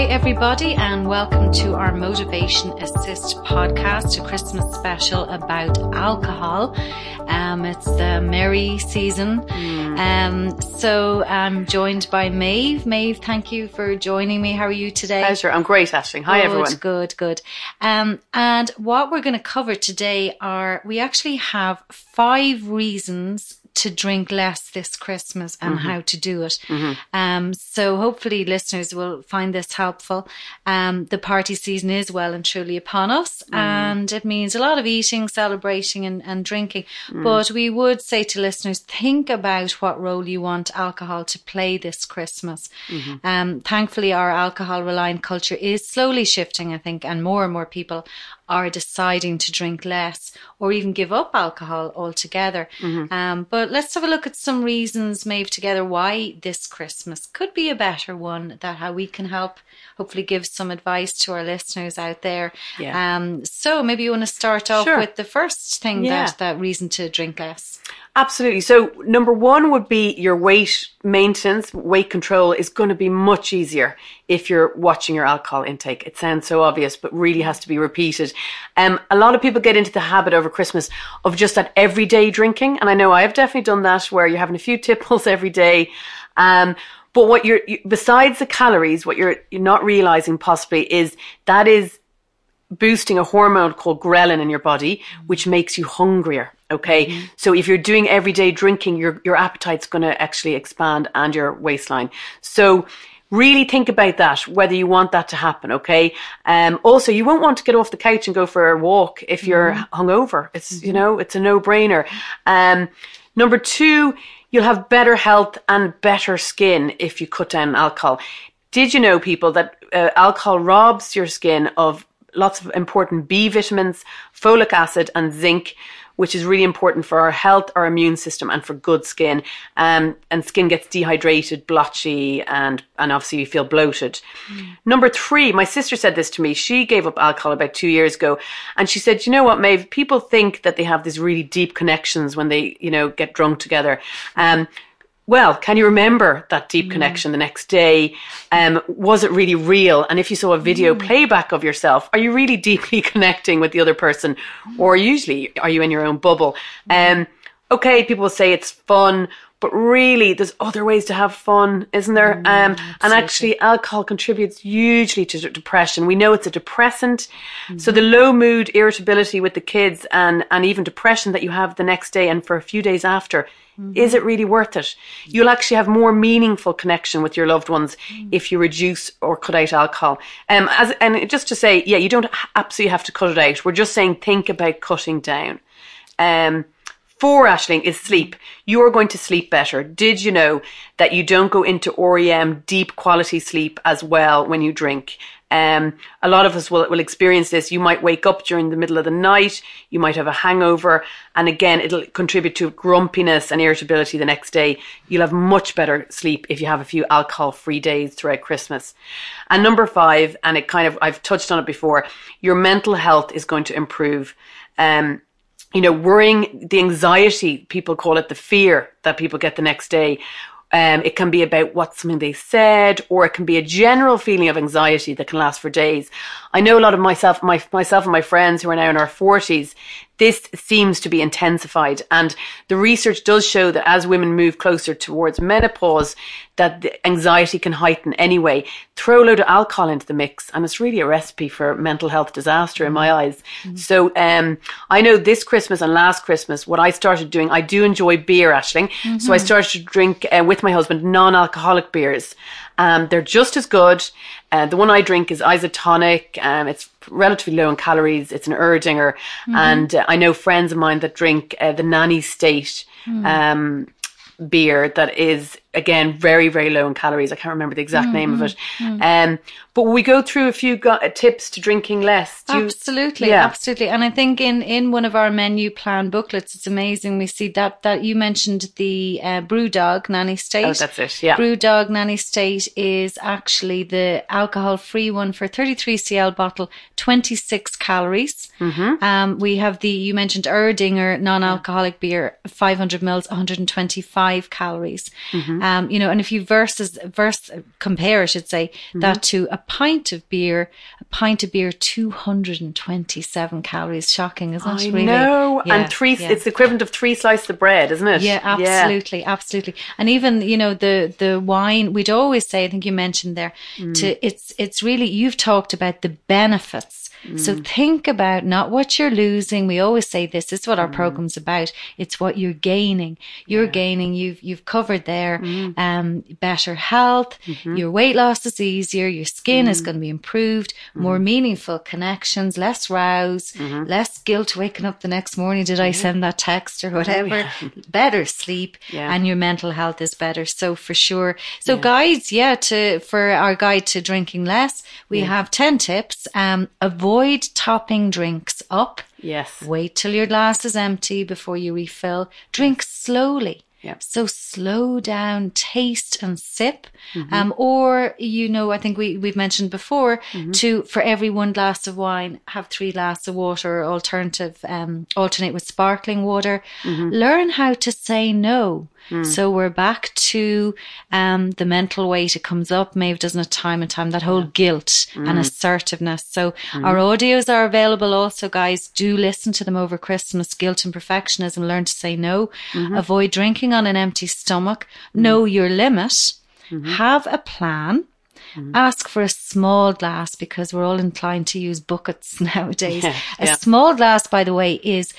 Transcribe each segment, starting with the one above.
Hi, everybody, and welcome to our Motivation Assist podcast, a Christmas special about alcohol. Um, it's the merry season. Mm. Um, so I'm joined by Maeve. Maeve, thank you for joining me. How are you today? Pleasure. I'm great, Ashling. Hi, good, everyone. Good, good. Um, and what we're going to cover today are we actually have five reasons to drink less this Christmas and mm-hmm. how to do it. Mm-hmm. Um, so hopefully listeners will find this helpful. Um, the party season is well and truly upon us mm. and it means a lot of eating, celebrating and, and drinking. Mm. But we would say to listeners, think about what role you want alcohol to play this Christmas. Mm-hmm. Um, thankfully our alcohol reliant culture is slowly shifting, I think, and more and more people are deciding to drink less or even give up alcohol altogether. Mm-hmm. Um, but let's have a look at some reasons, Maeve, together why this Christmas could be a better one, that how we can help hopefully give some advice to our listeners out there. Yeah. Um, so maybe you want to start off sure. with the first thing yeah. that, that reason to drink less. Absolutely. So number one would be your weight maintenance, weight control is going to be much easier if you're watching your alcohol intake. It sounds so obvious, but really has to be repeated. Um, a lot of people get into the habit over Christmas of just that everyday drinking. And I know I have definitely done that where you're having a few tipples every day. Um, but what you're, you, besides the calories, what you're, you're not realizing possibly is that is boosting a hormone called ghrelin in your body, which makes you hungrier. Okay. Mm-hmm. So if you're doing everyday drinking, your, your appetite's going to actually expand and your waistline. So really think about that, whether you want that to happen. Okay. Um, also you won't want to get off the couch and go for a walk if you're mm-hmm. hungover. It's, mm-hmm. you know, it's a no brainer. Um, number two, you'll have better health and better skin if you cut down alcohol. Did you know people that uh, alcohol robs your skin of lots of important B vitamins, folic acid, and zinc, which is really important for our health, our immune system, and for good skin. Um, and skin gets dehydrated, blotchy, and and obviously you feel bloated. Mm. Number three, my sister said this to me. She gave up alcohol about two years ago, and she said, "You know what, Maeve? People think that they have these really deep connections when they, you know, get drunk together." Um, well, can you remember that deep mm. connection the next day? Um, was it really real? And if you saw a video mm. playback of yourself, are you really deeply connecting with the other person? Or usually, are you in your own bubble? Um, okay, people will say it's fun, but really there's other ways to have fun, isn't there? Mm, um, and actually alcohol contributes hugely to depression. We know it's a depressant. Mm-hmm. So the low mood, irritability with the kids and, and even depression that you have the next day and for a few days after Mm-hmm. Is it really worth it? You'll actually have more meaningful connection with your loved ones mm-hmm. if you reduce or cut out alcohol. Um, as, and just to say, yeah, you don't absolutely have to cut it out. We're just saying think about cutting down. Um, Four, Ashling, is sleep. You are going to sleep better. Did you know that you don't go into REM deep quality sleep as well when you drink? Um, a lot of us will, will experience this. You might wake up during the middle of the night. You might have a hangover. And again, it'll contribute to grumpiness and irritability the next day. You'll have much better sleep if you have a few alcohol free days throughout Christmas. And number five, and it kind of, I've touched on it before, your mental health is going to improve. Um, you know, worrying, the anxiety, people call it the fear that people get the next day um, it can be about what something they said, or it can be a general feeling of anxiety that can last for days. I know a lot of myself, my, myself and my friends who are now in our forties, this seems to be intensified. And the research does show that as women move closer towards menopause, that the anxiety can heighten anyway. Throw a load of alcohol into the mix, and it's really a recipe for mental health disaster in my eyes. Mm-hmm. So, um, I know this Christmas and last Christmas, what I started doing, I do enjoy beer, Ashling. Mm-hmm. So I started to drink uh, with my husband non-alcoholic beers. Um, they're just as good. Uh, the one I drink is isotonic. Um, it's relatively low in calories. It's an Erdinger. Mm-hmm. And uh, I know friends of mine that drink uh, the Nanny State mm. um, beer that is again very very low in calories. I can't remember the exact mm-hmm. name of it. Mm-hmm. Um, but we go through a few go- tips to drinking less. Absolutely, yeah. absolutely. And I think in in one of our menu plan booklets, it's amazing. We see that that you mentioned the uh, BrewDog Nanny State. Oh, that's it. Yeah, BrewDog Nanny State is actually the alcohol free one for 33 cl bottle, 26 calories. Mm-hmm. Um, we have the you mentioned Erdinger non-alcoholic yeah. beer, 500 mils, 125 calories. Mm-hmm. Um, you know, and if you versus verse compare, I should say Mm-hmm. that to a pint of beer, a pint of beer, two hundred and twenty-seven calories. Shocking, isn't it? I really? know. Yeah, and three, yeah. it's the equivalent of three slices of bread, isn't it? Yeah, absolutely, absolutely. And even you know the the wine, we'd always say. I think you mentioned there. Mm. To it's it's really you've talked about the benefits. So Mm. think about not what you're losing. We always say this, this is what our Mm. program's about. It's what you're gaining. You're gaining. You've you've covered there. Mm. Um, better health. Mm-hmm. Your weight loss is easier. Your skin Mm. is going to be improved. More meaningful connections. Less rows, Mm-hmm. Less guilt waking up the next morning. Did I send that text or whatever? better sleep Yeah. and your mental health is better. So for sure. So guides, yeah, to for our guide to drinking less, we have ten tips. Um, avoid topping drinks up. Yes. Wait till your glass is empty before you refill. Drink slowly. Yeah. So slow down, taste and sip. Mm-hmm. Um, or, you know, I think we, we've mentioned before Mm-hmm. to, for every one glass of wine, have three glasses of water, or alternative, um, alternate with sparkling water. Mm-hmm. Learn how to say no. Mm. So we're back to, um, the mental weight. It comes up. Maeve doesn't it time and time, that whole guilt Mm. and assertiveness. So our audios are available also, guys. Do listen to them over Christmas. Guilt and perfectionism. Learn to say no. Mm-hmm. Avoid drinking on an empty stomach. Know mm. your limit. Mm-hmm. Have a plan. Mm. Ask for a small glass because we're all inclined to use buckets nowadays. Yeah, a yeah. small glass, by the way, is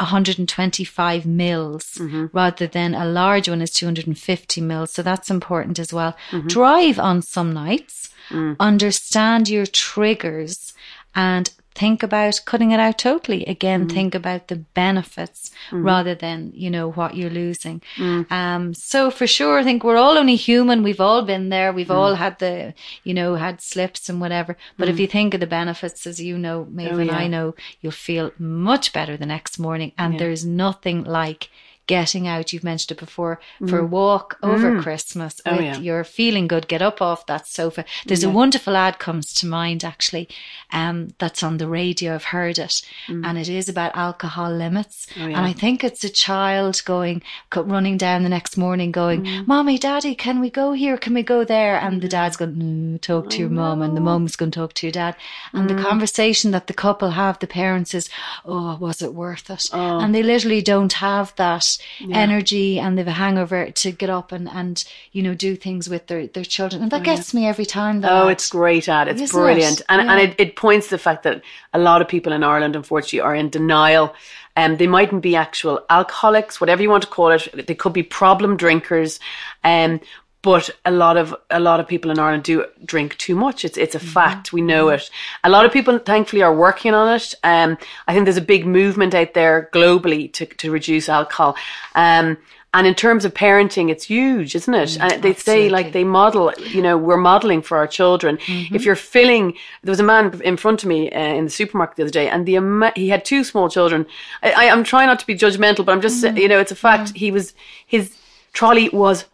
125 mils mm-hmm. rather than a large one is 250 mils. So that's important as well. Mm-hmm. Drive on some nights, mm. understand your triggers and think about cutting it out totally. Again, mm. think about the benefits mm. rather than, you know, what you're losing. Mm. Um, so for sure, I think we're all only human. We've all been there. We've all had the, you know, had slips and whatever. But if you think of the benefits, as you know, Maeve and oh, yeah. I know, you'll feel much better the next morning. And there's nothing like getting out. You've mentioned it before for a mm. walk over mm. Christmas oh, with yeah. you're feeling good. Get up off that sofa. There's a wonderful ad comes to mind actually, um, that's on the radio. I've heard it, mm. and it is about alcohol limits. Oh, yeah. And I think it's a child going, running down the next morning, going, "Mommy, Daddy, can we go here? Can we go there?" And the dad's going, "No, talk to your mum," and the mum's going to talk to your dad. And the conversation that the couple have, the parents is, "Oh, was it worth it?" Oh. And they literally don't have that energy, and they've a hangover to get up and and you know do things with their their children, and that gets me every time. that Oh, it's great ad. It's Isn't brilliant. it? And and it, it points to the fact that a lot of people in Ireland, unfortunately, are in denial. Um, they mightn't be actual alcoholics, whatever you want to call it. They could be problem drinkers. Um, but a lot of a lot of people in Ireland do drink too much. It's it's a fact. We know it. A lot of people, thankfully, are working on it. Um, I think there's a big movement out there globally to to reduce alcohol. Um, and in terms of parenting, it's huge, isn't it? and they say like they model, you know, we're modeling for our children. If you're filling, there was a man in front of me uh, in the supermarket the other day, and the he had two small children. I, I, I'm trying not to be judgmental, but I'm just, you know, it's a fact. He was his trolley was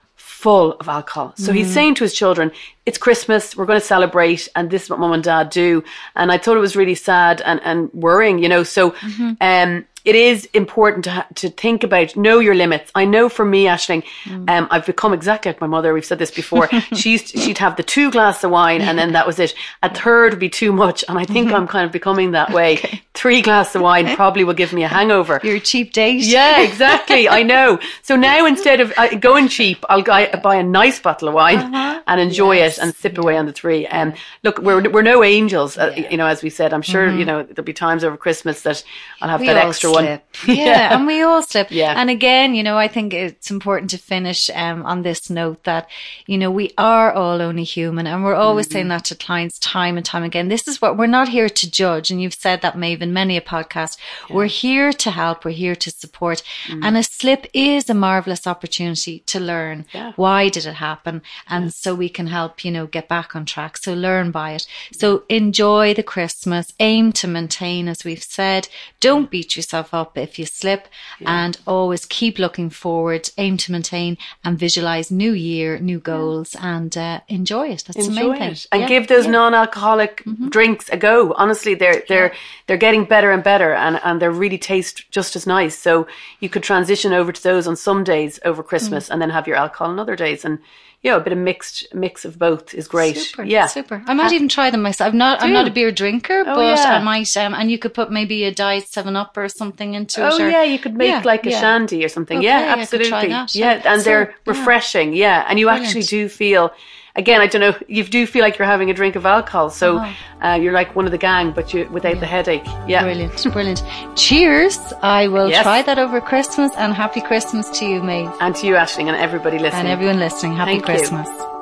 full of alcohol. So he's saying to his children, it's Christmas, we're going to celebrate, and this is what mum and dad do. And I thought it was really sad and, and worrying, you know. So um, it is important to, ha- to think about, know your limits. I know for me, Ashling, um, I've become exactly like my mother. We've said this before. she used to- she'd have the two glass of wine and then that was it. A third would be too much. And I think I'm kind of becoming that way. Three glasses of wine probably will give me a hangover. Your cheap date. Yeah, exactly. I know. So now instead of uh, going cheap, I'll buy, buy a nice bottle of wine Uh-huh. and enjoy it and sip away on the three. Um, look, we're we're no angels, uh, you know. As we said, I'm sure you know there'll be times over Christmas that I'll have Mm-hmm. We that all extra slip. one. Yeah, and we all slip. Yeah. And again, you know, I think it's important to finish um, on this note that, you know, we are all only human and we're always Mm-hmm. saying that to clients time and time again. This is what we're not here to judge. And you've said that, Maeve, in many a podcast. We're here to help. We're here to support. Mm. And a slip is a marvelous opportunity to learn. Yeah. Why did it happen? And so we can help, you know, get back on track. So learn by it. So enjoy the Christmas. Aim to maintain, as we've said. Don't beat yourself yourself up if you slip and always keep looking forward, aim to maintain and visualize new year, new goals and uh, enjoy it. That's the enjoy main thing. it and Yeah, give those yeah. Mm-hmm. non-alcoholic drinks a go. Honestly, they're they're they're getting better and better, and and they really taste just as nice. So you could transition over to those on some days over Christmas, Mm. and then have your alcohol on other days, and you know a bit of mixed mix of both is great. Super, yeah, super. I might even try them myself. I'm not. I'm not a beer drinker, Oh, but yeah. I might. Um, and you could put maybe a diet Seven Up or something into it. Oh yeah, you could make Yeah, like a yeah. shandy or something. Okay, yeah, absolutely. that. Yeah, and So, they're refreshing. Yeah, and you actually do feel. Again, I don't know. You do feel like you're having a drink of alcohol, so uh, you're like one of the gang, but you without the headache. Yeah, Brilliant, brilliant. Cheers! I will Yes. try that over Christmas, and happy Christmas to you, Maeve, and to you, Ashling, and everybody listening. and everyone listening. Happy Thank you. Christmas.